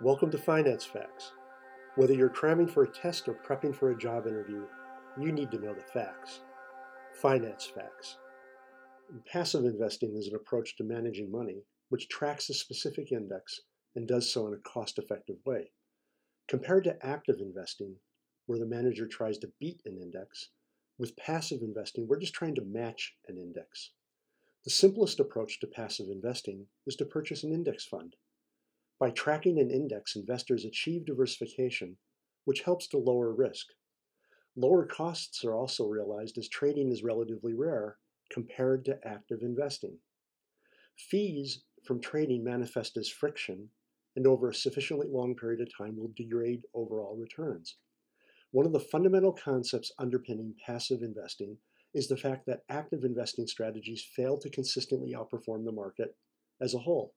Welcome to Finance Facts. Whether you're cramming for a test or prepping for a job interview, you need to know the facts. Finance Facts. Passive investing is an approach to managing money which tracks a specific index and does so in a cost effective way. Compared to active investing, where the manager tries to beat an index, with passive investing, we're just trying to match an index. The simplest approach to passive investing is to purchase an index fund. By tracking an index, investors achieve diversification, which helps to lower risk. Lower costs are also realized as trading is relatively rare compared to active investing. Fees from trading manifest as friction and over a sufficiently long period of time will degrade overall returns. One of the fundamental concepts underpinning passive investing is the fact that active investing strategies fail to consistently outperform the market as a whole.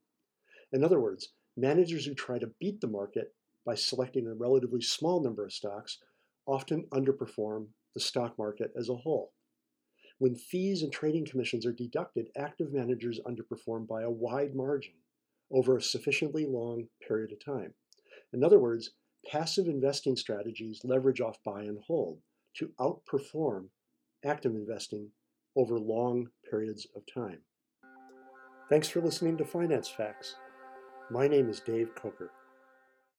In other words, Managers who try to beat the market by selecting a relatively small number of stocks often underperform the stock market as a whole. When fees and trading commissions are deducted, active managers underperform by a wide margin over a sufficiently long period of time. In other words, passive investing strategies leverage off buy and hold to outperform active investing over long periods of time. Thanks for listening to Finance Facts. My name is Dave Coker.